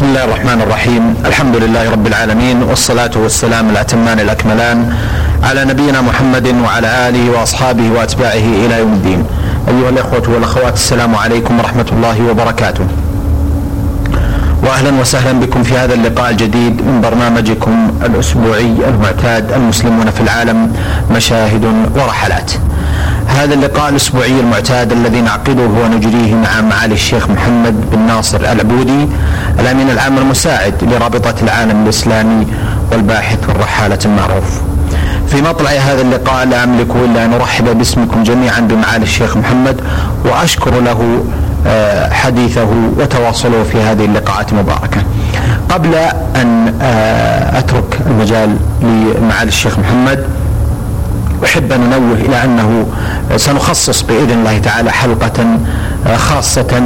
بسم الله الرحمن الرحيم الحمد لله رب العالمين والصلاة والسلام الأتمان الأكملان على نبينا محمد وعلى آله وأصحابه وأتباعه إلى يوم الدين أيها الإخوة والأخوات السلام عليكم ورحمة الله وبركاته واهلا وسهلا بكم في هذا اللقاء الجديد من برنامجكم الاسبوعي المعتاد المسلمون في العالم مشاهد ورحلات. هذا اللقاء الأسبوعي المعتاد الذي نعقده ونجريه مع معالي الشيخ محمد بن ناصر العبودي الأمين العام المساعد لرابطة العالم الإسلامي والباحث والرحالة المعروف. في مطلع هذا اللقاء لا أملك إلا أن أرحب باسمكم جميعا بمعالي الشيخ محمد وأشكر له آه، حديثه وتواصله في هذه اللقاءات المباركة. قبل أن آه، أترك المجال لمعالي الشيخ محمد أحب أن أنوه إلى أنه سنخصص بإذن الله تعالى حلقة خاصة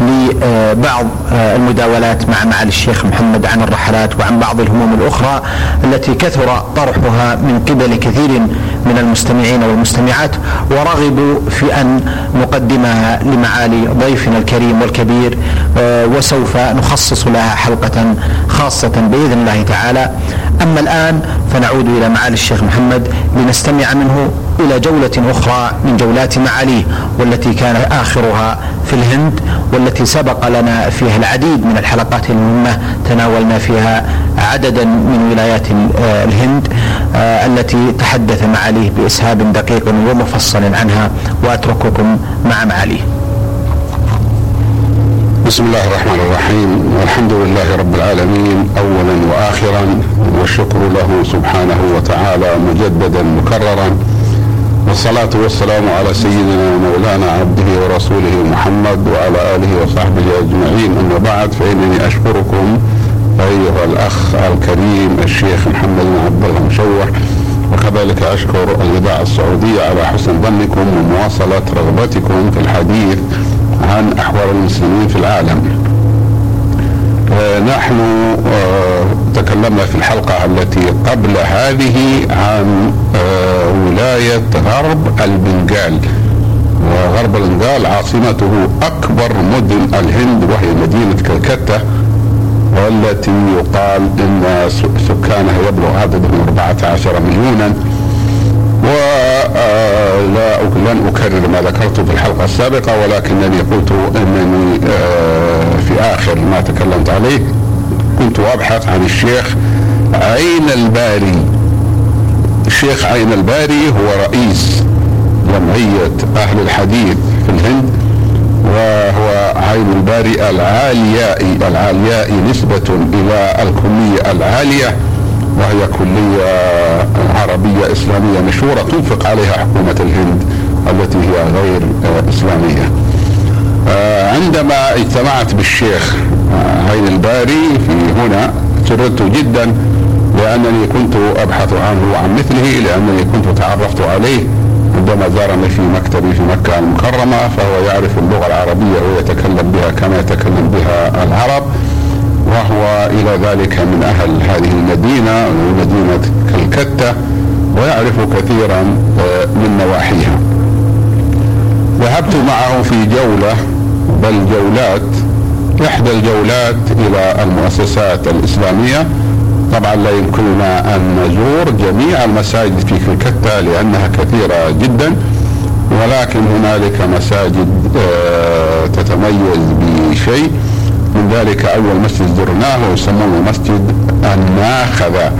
لبعض المداولات مع معالي الشيخ محمد عن الرحلات وعن بعض الهموم الأخرى التي كثر طرحها من قبل كثير من المستمعين والمستمعات ورغبوا في أن نقدمها لمعالي ضيفنا الكريم والكبير وسوف نخصص لها حلقة خاصة بإذن الله تعالى. أما الآن فنعود إلى معالي الشيخ محمد لنستمع منه إلى جولة أخرى من جولات معاليه والتي كان آخرها في الهند والتي سبق لنا فيها العديد من الحلقات المهمة تناولنا فيها عددا من ولايات الهند التي تحدث معاليه بإسهاب دقيق ومفصل عنها وأترككم مع معاليه. بسم الله الرحمن الرحيم. والحمد لله رب العالمين. اولا واخرا والشكر له سبحانه وتعالى مجددا مكررا. والصلاة والسلام على سيدنا ومولانا عبده ورسوله محمد وعلى آله وصحبه أجمعين. أما بعد فإنني أشكركم أيها الأخ الكريم الشيخ محمد بن عبد الله مشوح وكذلك أشكر الإذاعة السعودية على حسن ظنكم ومواصلة رغبتكم في الحديث. عن أحوال المسلمين في العالم. نحن تكلمنا في الحلقة التي قبل هذه عن ولاية غرب البنغال. وغرب البنغال عاصمته أكبر مدن الهند وهي مدينة كلكتة والتي يقال إن سكانها يبلغ عددهم 14 مليونا. ولا لن أكرر ما ذكرته في الحلقة السابقة ولكنني قلت أنني في آخر ما تكلمت عليه كنت أبحث عن الشيخ عين الباري. الشيخ عين الباري هو رئيس جمعية أهل الحديث في الهند وهو عين الباري العاليائي العاليائي نسبة إلى الكلية العالية. وهي كلية عربية إسلامية مشهورة تنفق عليها حكومة الهند التي هي غير إسلامية. عندما اجتمعت بالشيخ عين الباري في هنا سررت جدا لأنني كنت أبحث عنه وعن مثله لأنني كنت تعرفت عليه عندما زارني في مكتبي في مكة المكرمة فهو يعرف اللغة العربية ويتكلم بها كما يتكلم بها العرب. وهو إلى ذلك من أهل هذه المدينة مدينة كلكتة ويعرف كثيرا من نواحيها. ذهبت معه في جولة بل جولات إحدى الجولات إلى المؤسسات الإسلامية. طبعا لا يمكننا أن نزور جميع المساجد في كلكتة لأنها كثيرة جدا. ولكن هنالك مساجد تتميز بشيء. من ذلك أول مسجد زرناه يسمونه مسجد الناخذة.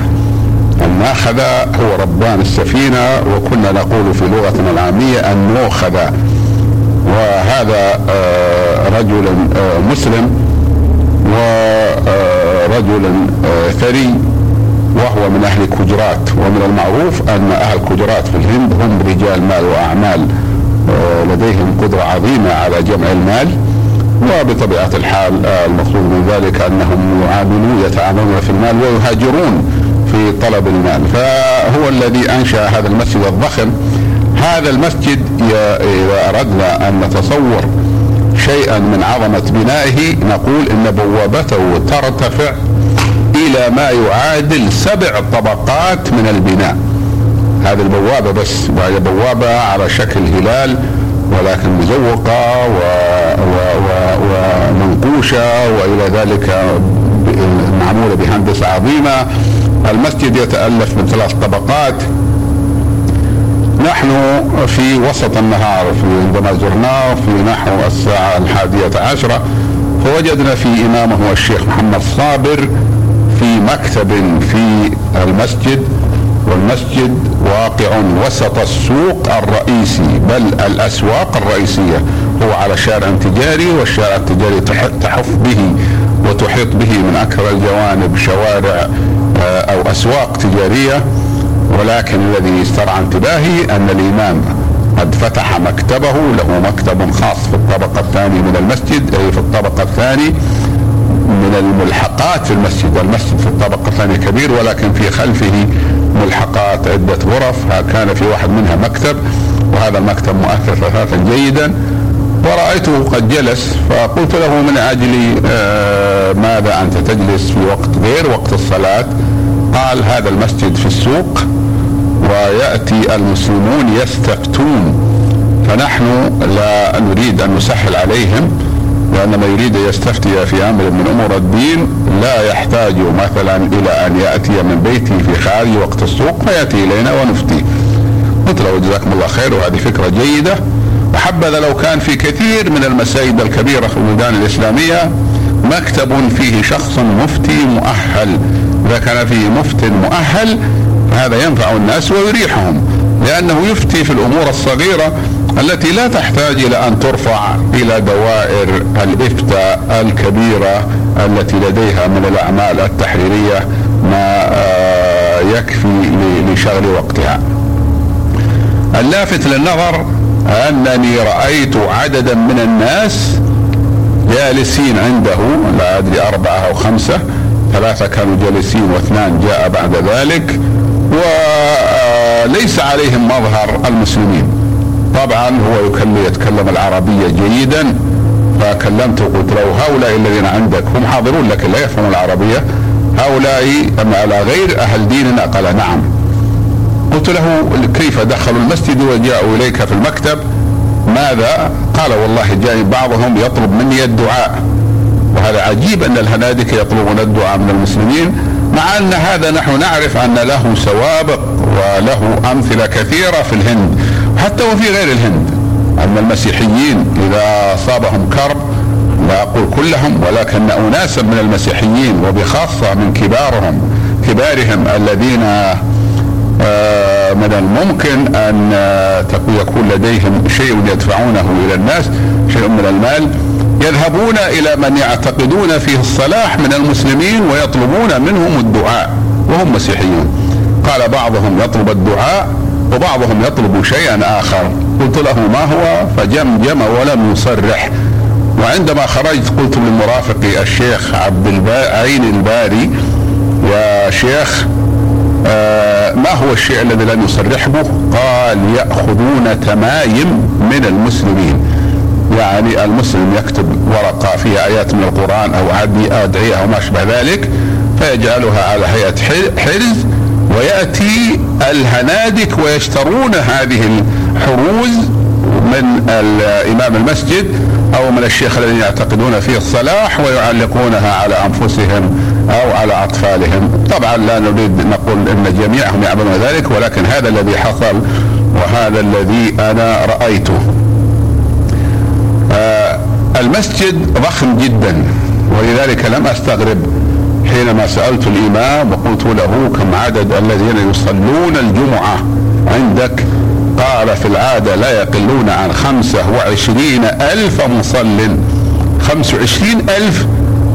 الناخذة هو ربان السفينة وكنا نقول في لغتنا العامية النوخذة. وهذا رجل مسلم ورجل ثري وهو من أهل كجرات. ومن المعروف أن أهل كجرات في الهند هم رجال مال وأعمال. لديهم قدرة عظيمة على جمع المال. وبطبيعة الحال المقصود من ذلك أنهم يعاملون يتعاملون في المال ويهاجرون في طلب المال. فهو الذي أنشأ هذا المسجد الضخم. هذا المسجد إذا أردنا أن نتصور شيئا من عظمة بنائه نقول إن بوابته ترتفع إلى ما يعادل سبع طبقات من البناء. هذه البوابة بس وهي بوابة على شكل هلال ولكن مزوقة و... و... و... ومنقوشة وإلى ذلك معمولة بهندسة عظيمة. المسجد يتألف من ثلاث طبقات. نحن في وسط النهار في عندما زرناه في نحو الساعة الحادية عشرة فوجدنا في إمامه الشيخ محمد صابر في مكتب في المسجد. والمسجد واقع وسط السوق الرئيسي بل الأسواق الرئيسية. هو على شارع تجاري والشارع التجاري تحف به وتحيط به من أكثر الجوانب شوارع آه، أو أسواق تجارية. ولكن الذي استرعى انتباهي أن الإمام قد فتح مكتبه له مكتب خاص في الطبقة الثانية من المسجد أي في الطبقة الثانية من الملحقات في المسجد. المسجد في الطبقة الثانية كبير ولكن في خلفه ملحقات عدة غرف كان في واحد منها مكتب وهذا المكتب مؤثر ثلاثا جيدا. ورأيته قد جلس فقلت له من أجل آه، ماذا أنت تجلس في وقت غير وقت الصلاة؟ قال هذا المسجد في السوق ويأتي المسلمون يستفتون فنحن لا نريد أن نسهل عليهم لأن من يريد يستفتي في أمر من أمور الدين لا يحتاج مثلا إلى أن يأتي من بيته في خارج وقت السوق فيأتي إلينا ونفتي. قلت له جزاكم الله خير وهذه فكرة جيدة. وحبذا لو كان في كثير من المساجد الكبيرة في البلدان الإسلامية مكتب فيه شخص مفتي مؤهل. إذا كان فيه مفت مؤهل فهذا ينفع الناس ويريحهم لأنه يفتي في الأمور الصغيرة التي لا تحتاج إلى أن ترفع إلى دوائر الإفتاء الكبيرة التي لديها من الأعمال التحريرية ما آه، يكفي لشغل وقتها. اللافت للنظر أنني رأيت عددا من الناس جالسين عنده لا أدري أربعة أو خمسة. ثلاثة كانوا جالسين واثنان جاء بعد ذلك. وليس عليهم مظهر المسلمين. طبعا هو يتكلم العربية جيدا. فكلمته قلت له هؤلاء الذين عندك هم حاضرون لكن لا يفهمون العربية. هؤلاء على غير أهل ديننا قال نعم. قلت له كيف دخلوا المسجد وجاءوا إليك في المكتب؟ ماذا؟ قال والله جاء بعضهم يطلب مني الدعاء. وهذا عجيب أن الهنادكة يطلبون الدعاء من المسلمين مع أن هذا نحن نعرف أن له سوابق وله أمثلة كثيرة في الهند حتى وفي غير الهند. أن المسيحيين إذا أصابهم كرب لا أقول كلهم ولكن أناسا من المسيحيين وبخاصة من كبارهم كبارهم الذين آه، من الممكن أن آه، يكون لديهم شيء يدفعونه إلى الناس شيء من المال. يذهبون إلى من يعتقدون فيه الصلاح من المسلمين ويطلبون منهم الدعاء وهم مسيحيون. قال بعضهم يطلب الدعاء وبعضهم يطلب شيئا آخر. قلت له ما هو؟ فجمجم ولم يصرح. وعندما خرجت قلت لمرافقي الشيخ عبد العين الباري يا شيخ آه ما هو الشيء الذي لن يصرح به قال يأخذون تمايم من المسلمين. يعني المسلم يكتب ورقة فيها آيات من القرآن أو أدعية أو ما أشبه ذلك فيجعلها على هيئة حرز ويأتي الهنادك ويشترون هذه الحروز من إمام المسجد أو من الشيخ الذين يعتقدون فيه الصلاح ويعلقونها على أنفسهم أو على أطفالهم. طبعا لا نريد نقول أن جميعهم يعملون ذلك ولكن هذا الذي حصل وهذا الذي أنا رأيته. آه المسجد ضخم جدا ولذلك لم أستغرب حينما سألت الإمام وقلت له كم عدد الذين يصلون الجمعة عندك؟ قال في العادة لا يقلون عن خمسة وعشرين ألف مصل. خمس وعشرين ألف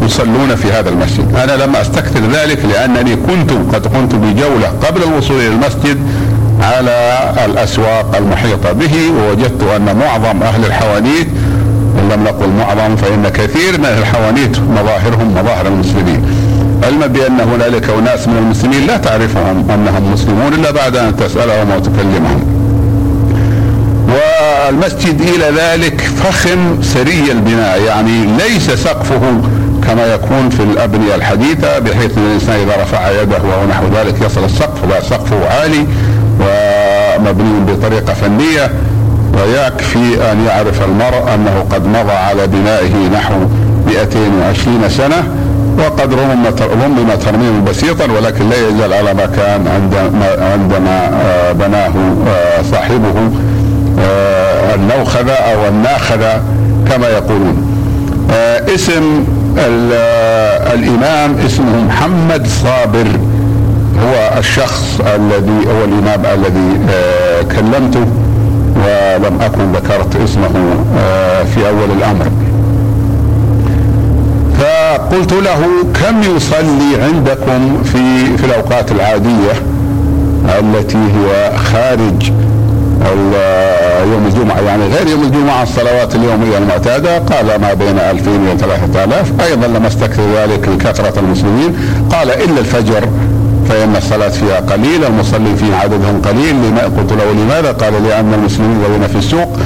يصلون في هذا المسجد. أنا لم أستكثر ذلك لأنني كنت قد قمت بجولة قبل الوصول إلى المسجد على الأسواق المحيطة به ووجدت أن معظم أهل الحوانيت إن لم نقل معظم فإن كثير من أهل الحوانيت مظاهرهم مظاهر المسلمين. علما بأن هنالك أناس من المسلمين لا تعرفهم أنهم مسلمون إلا بعد أن تسألهم وتكلمهم. والمسجد إلى ذلك فخم سري البناء يعني ليس سقفه كما يكون في الأبنية الحديثة بحيث أن الإنسان إذا رفع يده أو نحو ذلك يصل السقف لا سقفه عالي ومبني بطريقة فنية ويكفي أن يعرف المرء أنه قد مضى على بنائه نحو 220 سنة. وقد رمم ترميما بسيطا ولكن لا يزال على ما كان عندما آه، بناه آه، صاحبه آه، النوخذة أو الناخذة كما يقولون. اسم الإمام اسمه محمد صابر. هو الشخص الذي هو الإمام الذي كلمته ولم أكن ذكرت اسمه في أول الأمر. فقلت له كم يصلي عندكم في في الأوقات العادية التي هي خارج يوم الجمعة؟ يعني غير يوم الجمعة الصلوات اليومية المعتادة. قال ما بين 2000 إلى 3000 أيضا لم أستكثر ذلك لكثرة المسلمين. قال إلا الفجر فإن الصلاة فيها قليلة المصلين فيه عددهم قليل. قلت له لماذا؟ قال لأن المسلمين الذين في السوق.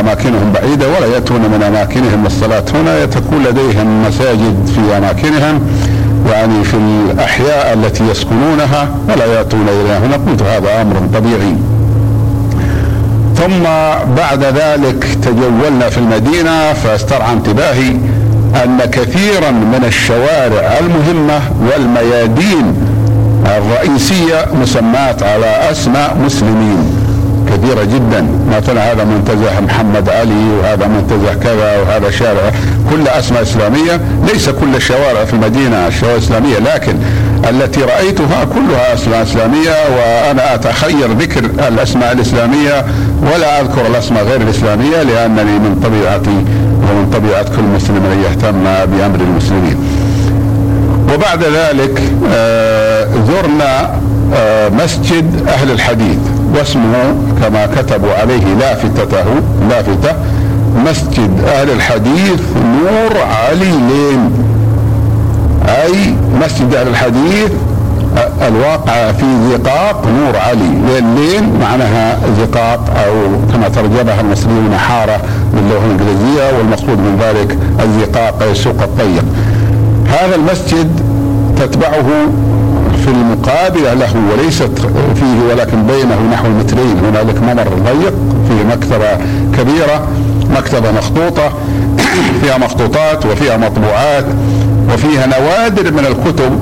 أماكنهم بعيدة ولا يأتون من أماكنهم. للصلاة هنا تكون لديهم مساجد في أماكنهم يعني في الأحياء التي يسكنونها ولا يأتون إليها هنا. قلت هذا أمر طبيعي. ثم بعد ذلك تجولنا في المدينة فاسترعى انتباهي أن كثيرا من الشوارع المهمة والميادين الرئيسية مسمات على أسماء مسلمين. كثيرة جدا. مثلا هذا منتزه محمد علي وهذا منتزه كذا وهذا شارع. كل أسماء إسلامية ليس كل الشوارع في المدينة الشوارع الإسلامية لكن التي رأيتها كلها أسماء إسلامية وأنا أتخير ذكر الأسماء الإسلامية ولا أذكر الأسماء غير الإسلامية لأنني من طبيعتي ومن طبيعة كل مسلم أن يهتم بأمر المسلمين. وبعد ذلك آه، زرنا آه، مسجد أهل الحديث. واسمه كما كتبوا عليه لافتته لافتة مسجد أهل الحديث نور علي لين. أي مسجد أهل الحديث الواقع في زقاق نور علي لين لين معناها زقاق أو كما ترجمها المصريون حارة باللغة الإنجليزية والمقصود من ذلك الزقاق أي السوق الضيق هذا المسجد تتبعه في المقابلة له وليست فيه ولكن بينه نحو المترين هنالك ممر ضيق فيه مكتبة كبيرة مكتبة مخطوطة فيها مخطوطات وفيها مطبوعات وفيها نوادر من الكتب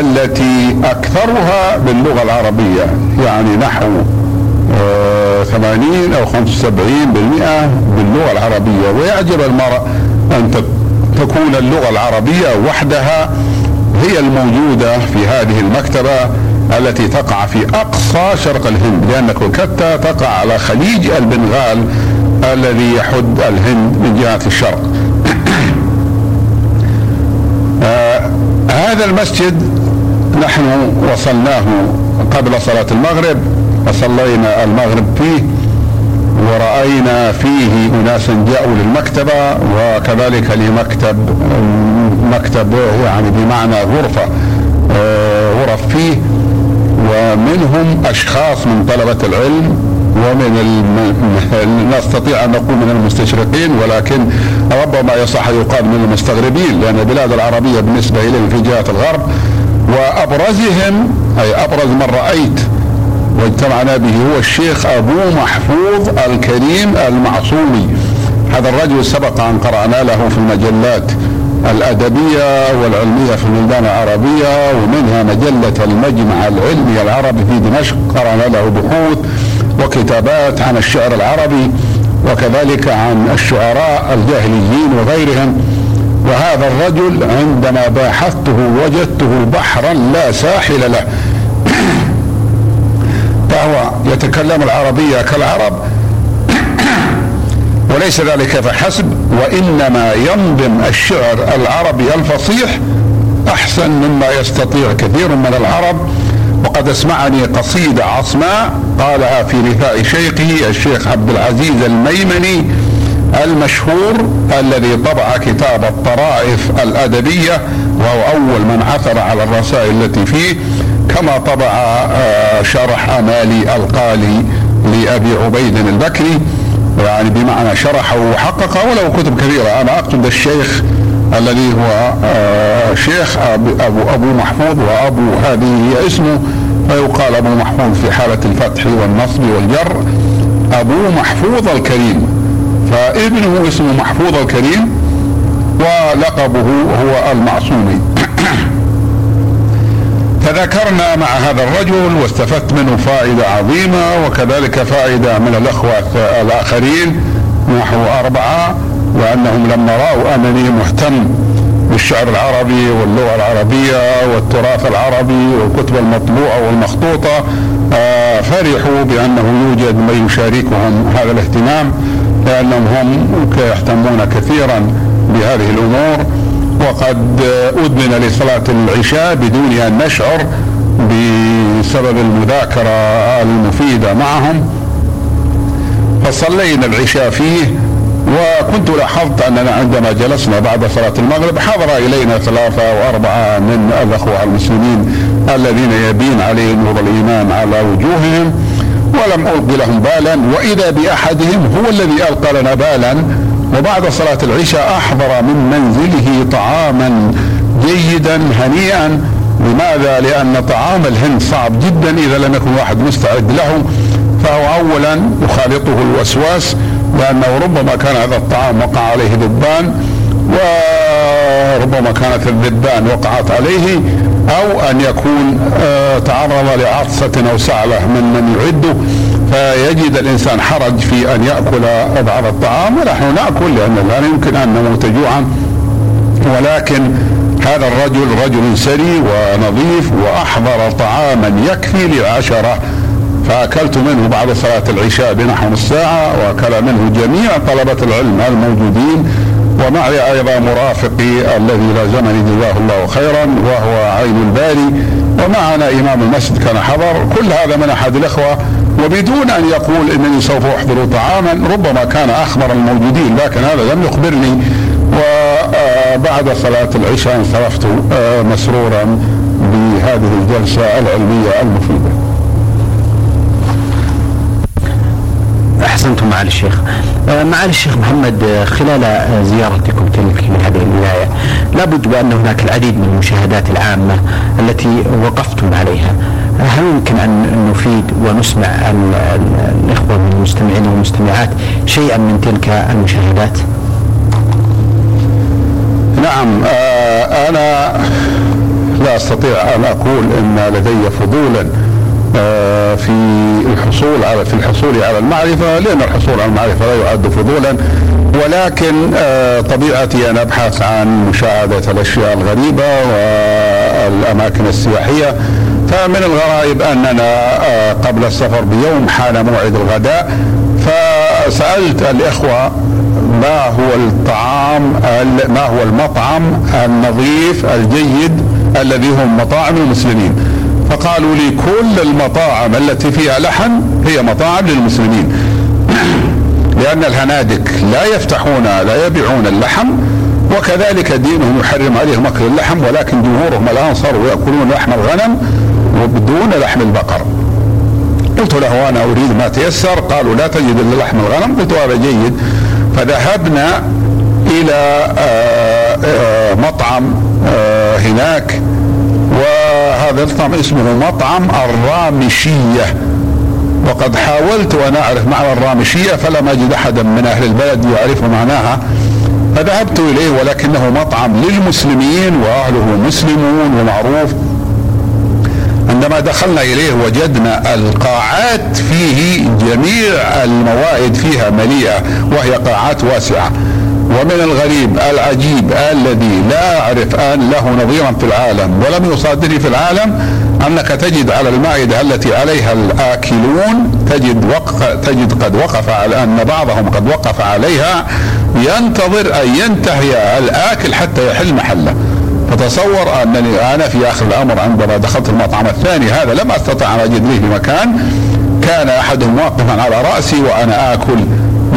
التي أكثرها باللغة العربية يعني نحو آه، ثمانين أو خمسة وسبعين بالمئة باللغة العربية. ويعجب المرء أن تكون اللغة العربية وحدها هي الموجودة في هذه المكتبة التي تقع في أقصى شرق الهند لأن كولكتا تقع على خليج البنغال الذي يحد الهند من جهة الشرق. آه هذا المسجد نحن وصلناه قبل صلاة المغرب وصلينا المغرب فيه ورأينا فيه أناسا جاءوا للمكتبة وكذلك لمكتب مكتب يعني بمعنى غرفة آه، غرف فيه ومنهم أشخاص من طلبة العلم ومن. نستطيع أن نقول من المستشرقين ولكن ربما يصح يقال من المستغربين لأن البلاد العربية بالنسبة إليهم في جهة الغرب وأبرزهم أي أبرز من رأيت واجتمعنا به هو الشيخ أبو محفوظ الكريم المعصومي هذا الرجل سبق أن قرأنا له في المجلات الأدبية والعلمية في البلدان العربية ومنها مجلة المجمع العلمي العربي في دمشق قرأنا له بحوث وكتابات عن الشعر العربي وكذلك عن الشعراء الجاهليين وغيرهم. وهذا الرجل عندما باحثته وجدته بحرا لا ساحل له. فهو يتكلم العربية كالعرب وليس ذلك فحسب وإنما ينظم الشعر العربي الفصيح أحسن مما يستطيع كثير من العرب. وقد اسمعني قصيده عصماء قالها في رثاء شيخه الشيخ عبد العزيز الميمني المشهور الذي طبع كتاب الطرائف الأدبية وهو أول من عثر على الرسائل التي فيه كما طبع آه، شرح آمالي القالي لأبي عبيد البكري. يعني بمعنى شرحه وحققه وله كتب كثيرة أنا أقصد الشيخ الذي هو آه، شيخ أبو, أبو محفوظ وأبو هذه هي اسمه. فيقال أبو محفوظ في حالة الفتح والنصب والجر أبو محفوظ الكريم. فابنه اسمه محفوظ الكريم ولقبه هو المعصومي. فذكرنا مع هذا الرجل واستفدت منه فائدة عظيمة وكذلك فائدة من الأخوة الآخرين نحو أربعة وأنهم لما رأوا أنني مهتم بالشعر العربي واللغة العربية والتراث العربي والكتب المطبوعة والمخطوطة آه، فرحوا بأنه يوجد من يشاركهم هذا الاهتمام لأنهم هم يهتمون كثيرا بهذه الأمور. وقد أدمن لصلاة العشاء بدون أن نشعر بسبب المذاكرة المفيدة معهم. فصلينا العشاء فيه وكنت لاحظت أننا عندما جلسنا بعد صلاة المغرب حضر إلينا ثلاثة وأربعة من الأخوة المسلمين الذين يبين عليهم نور الإيمان على وجوههم ولم ألقي لهم بالا وإذا بأحدهم هو الذي ألقى لنا بالا وبعد صلاة العشاء أحضر من منزله طعاما جيدا هنيئا. لماذا؟ لأن طعام الهند صعب جدا إذا لم يكن واحد مستعد له. فهو أولا يخالطه الوسواس لأنه ربما كان هذا الطعام وقع عليه ذبان وربما كانت الذبان وقعت عليه أو أن يكون آه، تعرض لعطسة أو سعلة من من يعده. فيجد الإنسان حرج في أن يأكل بعض الطعام ونحن نأكل لأن لا يمكن أن نموت جوعا. ولكن هذا الرجل رجل سري ونظيف وأحضر طعاما يكفي لعشرة. فأكلت منه بعد صلاة العشاء بنحو نص ساعة وأكل منه جميع طلبة العلم الموجودين. ومعي أيضا مرافقي الذي لازمني جزاه الله خيرا وهو عين الباري. ومعنا إمام المسجد كان حضر. كل هذا من أحد الإخوة وبدون أن يقول إنني سوف أحضر طعاما ربما كان أخبر الموجودين لكن هذا لم يخبرني وبعد صلاة العشاء انصرفت آه، مسرورا بهذه الجلسة العلمية المفيدة أحسنتم معالي الشيخ. آه، معالي الشيخ محمد آه، خلال زيارتكم تلك من هذه الولاية لابد وان هناك العديد من المشاهدات العامة التي وقفتم عليها. هل يمكن أن نفيد ونسمع الإخوة من المستمعين والمستمعات شيئا من تلك المشاهدات؟ نعم أنا لا أستطيع أن أقول إن لدي فضولا آه، في الحصول على في الحصول على المعرفة لأن الحصول على المعرفة لا يعد فضولا ولكن آه، طبيعتي أن أبحث عن مشاهدة الأشياء الغريبة والأماكن السياحية فمن الغرائب أننا آه، قبل السفر بيوم حان موعد الغداء فسألت الإخوة ما هو الطعام ما هو المطعم النظيف الجيد الذي هم مطاعم المسلمين. فقالوا لي كل المطاعم التي فيها لحم هي مطاعم للمسلمين. لأن الهنادك لا يفتحون لا يبيعون اللحم وكذلك دينهم يحرم عليهم أكل اللحم ولكن جمهورهم الآن صاروا يأكلون لحم الغنم. وبدون لحم البقر. قلت له أنا أريد ما تيسر. قالوا لا تجد إلا لحم الغنم. قلت هذا جيد. فذهبنا إلى آه، آه، مطعم آه، هناك. وهذا المطعم اسمه مطعم الرامشية. وقد حاولت أن أعرف معنى الرامشية فلم أجد أحدا من أهل البلد يعرف معناها. فذهبت إليه ولكنه مطعم للمسلمين وأهله مسلمون ومعروف. عندما دخلنا إليه وجدنا القاعات فيه جميع الموائد فيها مليئة وهي قاعات واسعة. ومن الغريب العجيب الذي لا أعرف أن له نظيرا في العالم ولم يصادرني في العالم أنك تجد على المائدة التي عليها الآكلون تجد وق... تجد قد وقف على أن بعضهم قد وقف عليها. ينتظر أن ينتهي الآكل حتى يحل محله. فتصور أنني أنا في آخر الأمر عندما دخلت المطعم الثاني هذا لم أستطع أن أجد لي مكان كان أحدهم واقفا على رأسي وأنا آكل.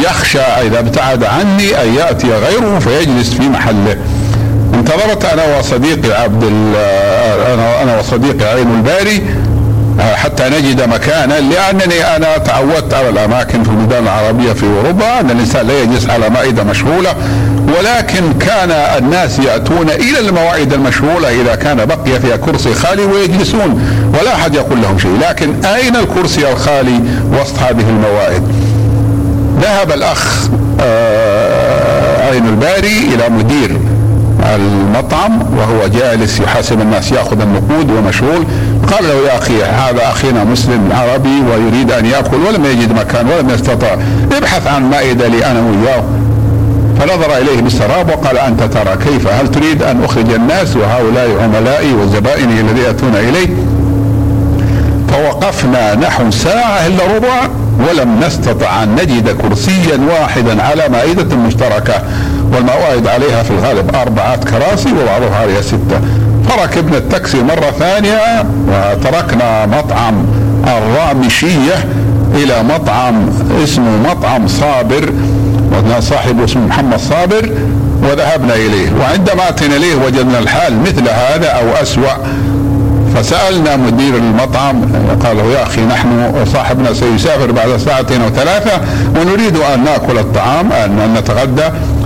يخشى إذا ابتعد عني أن يأتي غيره فيجلس في محله. انتظرت أنا وصديقي عبد أنا أنا وصديقي عين الباري حتى نجد مكانا لأنني أنا تعودت على الأماكن في البلدان العربية في أوروبا أن الإنسان لا يجلس على مائدة مشغولة. ولكن كان الناس يأتون إلى الموائد المشغوله إذا كان بقي فيها كرسي خالي ويجلسون ولا أحد يقول لهم شيء. لكن أين الكرسي الخالي وسط هذه الموائد ذهب الأخ آه عين الباري إلى مدير المطعم وهو جالس يحاسب الناس يأخذ النقود ومشغول. قال له يا أخي هذا أخينا مسلم عربي ويريد أن يأكل ولم يجد مكان ولم يستطع. ابحث عن مائدة لي أنا وياه. فنظر إليه بسراب وقال أنت ترى كيف؟ هل تريد أن أخرج الناس وهؤلاء عملائي وزبائني الذين يأتون إلي؟ فوقفنا نحو ساعة إلا ربع ولم نستطع أن نجد كرسيا واحدا على مائدة مشتركة والموائد عليها في الغالب أربعة كراسي وبعضها عليها ستة. فركبنا التاكسي مرة ثانية وتركنا مطعم الرامشية إلى مطعم اسمه مطعم صابر. صاحبه اسمه محمد صابر وذهبنا إليه وعندما أتينا إليه وجدنا الحال مثل هذا أو أسوأ فسألنا مدير المطعم قال يا أخي نحن صاحبنا سيسافر بعد ساعتين أو ثلاثة ونريد أن نأكل الطعام أن نتغدى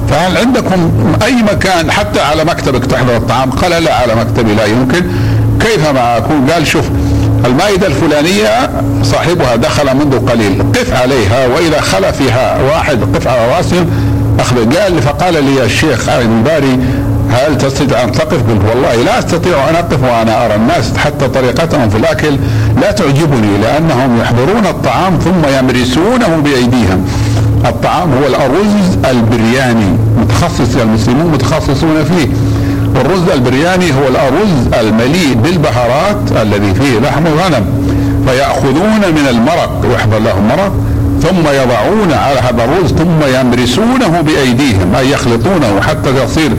فهل عندكم أي مكان حتى على مكتبك تحضر الطعام؟ قال لا على مكتبي لا يمكن كيف أكون؟ قال شوف المائدة الفلانية صاحبها دخل منذ قليل. قف عليها وإذا خلا فيها واحد قف على راسهم أخبر قال فقال لي الشيخ عين الباري هل تستطيع أن تقف؟ قلت والله لا أستطيع أن أقف وأنا أرى الناس حتى طريقتهم في الأكل لا تعجبني لأنهم يحضرون الطعام ثم يمرسونه بأيديهم. الطعام هو الأرز البرياني متخصص المسلمون متخصصون فيه. والرز البرياني هو الأرز المليء بالبهارات الذي فيه لحم الغنم فيأخذون من المرق يحضر لهم مرق ثم يضعون على هذا الرز ثم يمرسونه بأيديهم أي يخلطونه حتى يصير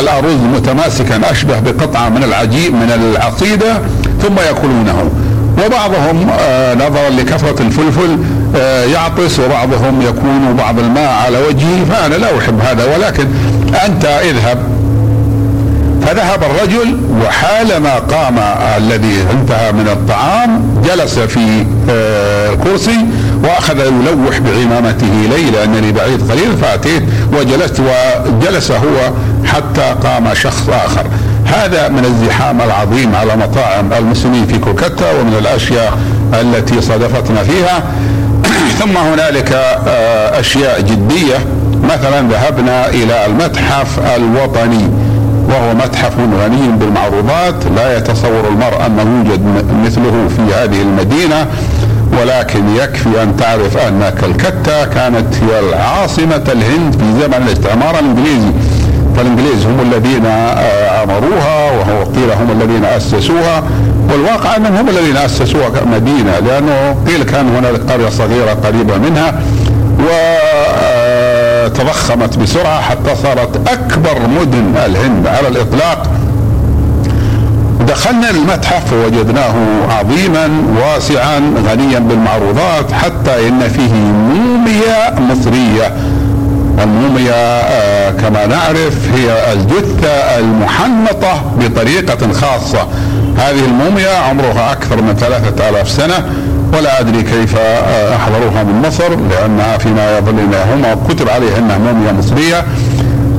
الأرز متماسكا أشبه بقطعة من العجيب من العصيدة ثم يأكلونه. وبعضهم آه نظرا لكثرة الفلفل آه يعطس وبعضهم يكون بعض الماء على وجهه فأنا لا أحب هذا ولكن أنت اذهب. فذهب الرجل وحالما قام الذي انتهى من الطعام جلس في آه، كرسي وأخذ يلوح بعمامته لي لانني بعيد قليل فأتيت وجلست وجلس هو حتى قام شخص آخر. هذا من الزحام العظيم على مطاعم المسلمين في كولكتا ومن الأشياء التي صادفتنا فيها. ثم هنالك آه، أشياء جدية. مثلا ذهبنا إلى المتحف الوطني. وهو متحف غني بالمعروضات لا يتصور المرء انه يوجد مثله في هذه المدينة ولكن يكفي أن تعرف أن كلكتا كانت هي العاصمة الهند في زمن الاستعمار الإنجليزي. فالإنجليز هم الذين آمروها وهو قيل هم الذين أسسوها والواقع أنهم هم الذين أسسوها كمدينة لأنه قيل كان هنالك قرية صغيرة قريبة منها و تضخمت بسرعة حتى صارت أكبر مدن الهند على الإطلاق. دخلنا المتحف ووجدناه عظيما واسعا غنيا بالمعروضات حتى إن فيه موميا مصرية. والموميا آه، كما نعرف هي الجثة المحنطة بطريقة خاصة. هذه الموميا عمرها أكثر من ثلاثة آلاف سنة. ولا أدري كيف أحضروها من مصر لأنها فيما يظل هم كتب عليها أنها موميا مصرية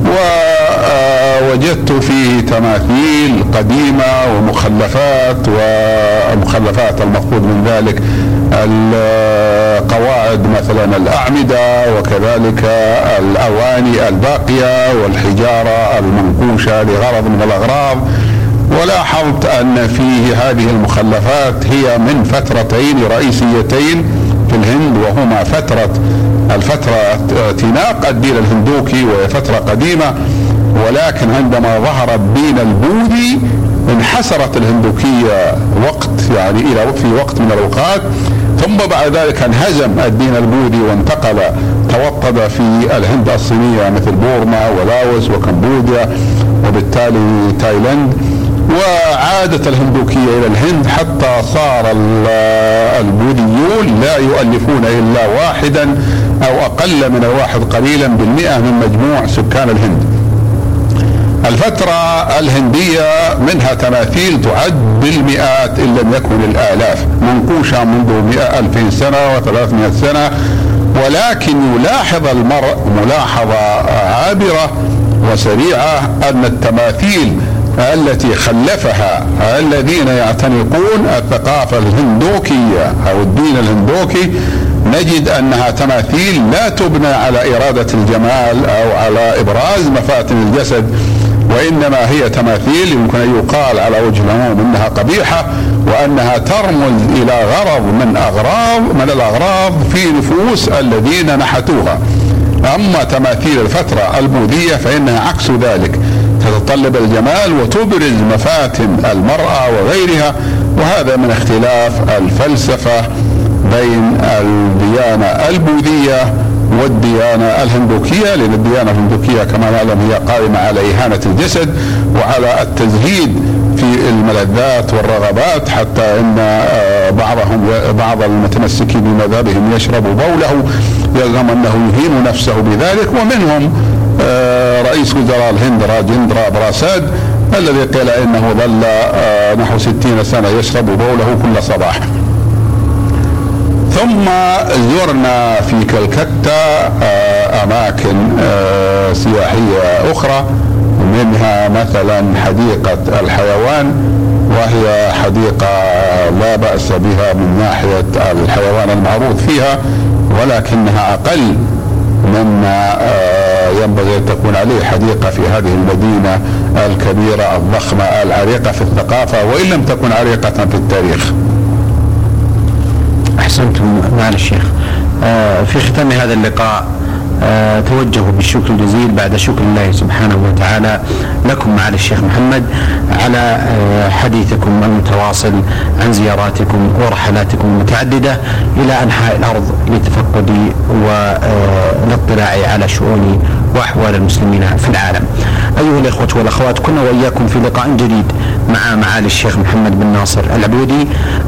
ووجدت فيه تماثيل قديمة ومخلفات ومخلفات المقصود من ذلك القواعد مثلا الأعمدة وكذلك الأواني الباقية والحجارة المنقوشة لغرض من الأغراض. ولاحظت أن فيه هذه المخلفات هي من فترتين رئيسيتين في الهند وهما فترة الفترة اعتناق الدين الهندوكي وهي فترة قديمة ولكن عندما ظهر الدين البوذي انحسرت الهندوكية وقت يعني إلى في وقت من الأوقات ثم بعد ذلك انهزم الدين البوذي وانتقل توطد في الهند الصينية مثل بورما ولاوس وكمبوديا وبالتالي تايلاند. وعادت الهندوكية إلى الهند حتى صار البوذيون لا يؤلفون إلا واحدا أو أقل من الواحد قليلا بالمئة من مجموع سكان الهند. الفترة الهندية منها تماثيل تعد بالمئات إن لم يكن الآلاف منقوشة منذ مئة ألفين سنة وثلاثمائة سنة ولكن يلاحظ المرء ملاحظة عابرة وسريعة أن التماثيل التي خلفها الذين يعتنقون الثقافة الهندوكية أو الدين الهندوكي نجد أنها تماثيل لا تبنى على إرادة الجمال أو على إبراز مفاتن الجسد وإنما هي تماثيل يمكن أن يقال على وجه العموم إنها قبيحة وأنها ترمز إلى غرض من اغراض من الأغراض في نفوس الذين نحتوها. أما تماثيل الفترة البوذية فإنها عكس ذلك تتطلب الجمال وتبرز مفاتن المرأة وغيرها وهذا من اختلاف الفلسفة بين الديانة البوذية والديانة الهندوكية لأن الديانة الهندوكية كما نعلم هي قائمة على إهانة الجسد وعلى التزهيد في الملذات والرغبات حتى إن آه، بعضهم بعض المتمسكين بمذهبهم يشرب بوله يزعم أنه يهين نفسه بذلك ومنهم رئيس وزراء الهند راجندرا براساد الذي قيل إنه ظل آه، نحو ستين سنة يشرب بوله كل صباح. ثم زرنا في كلكتة آه، أماكن آه، سياحية أخرى منها مثلا حديقة الحيوان وهي حديقة لا بأس بها من ناحية الحيوان المعروض فيها ولكنها أقل مما آه، ينبغي أن تكون عليه حديقة في هذه المدينة الكبيرة الضخمة العريقة في الثقافة وإن لم تكن عريقة في التاريخ. أحسنتم معالي الشيخ. آه، في ختام هذا اللقاء آه، توجه بالشكر الجزيل بعد شكر الله سبحانه وتعالى لكم معالي الشيخ محمد على آه، حديثكم المتواصل عن زياراتكم ورحلاتكم المتعددة إلى أنحاء الأرض للتفقد والاطلاع على شؤون وأحوال المسلمين في العالم. أيها الإخوة والأخوات كنا وإياكم في لقاء جديد مع معالي الشيخ محمد بن ناصر العبودي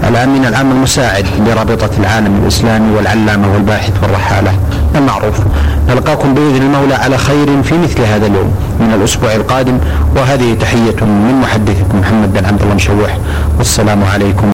الأمين العام المساعد لرابطة العالم الإسلامي والعلامة والباحث والرحالة المعروف. نلقاكم بإذن المولى على خير في مثل هذا اليوم من الأسبوع القادم وهذه تحية من محدثكم محمد بن عبد الله مشوح. والسلام عليكم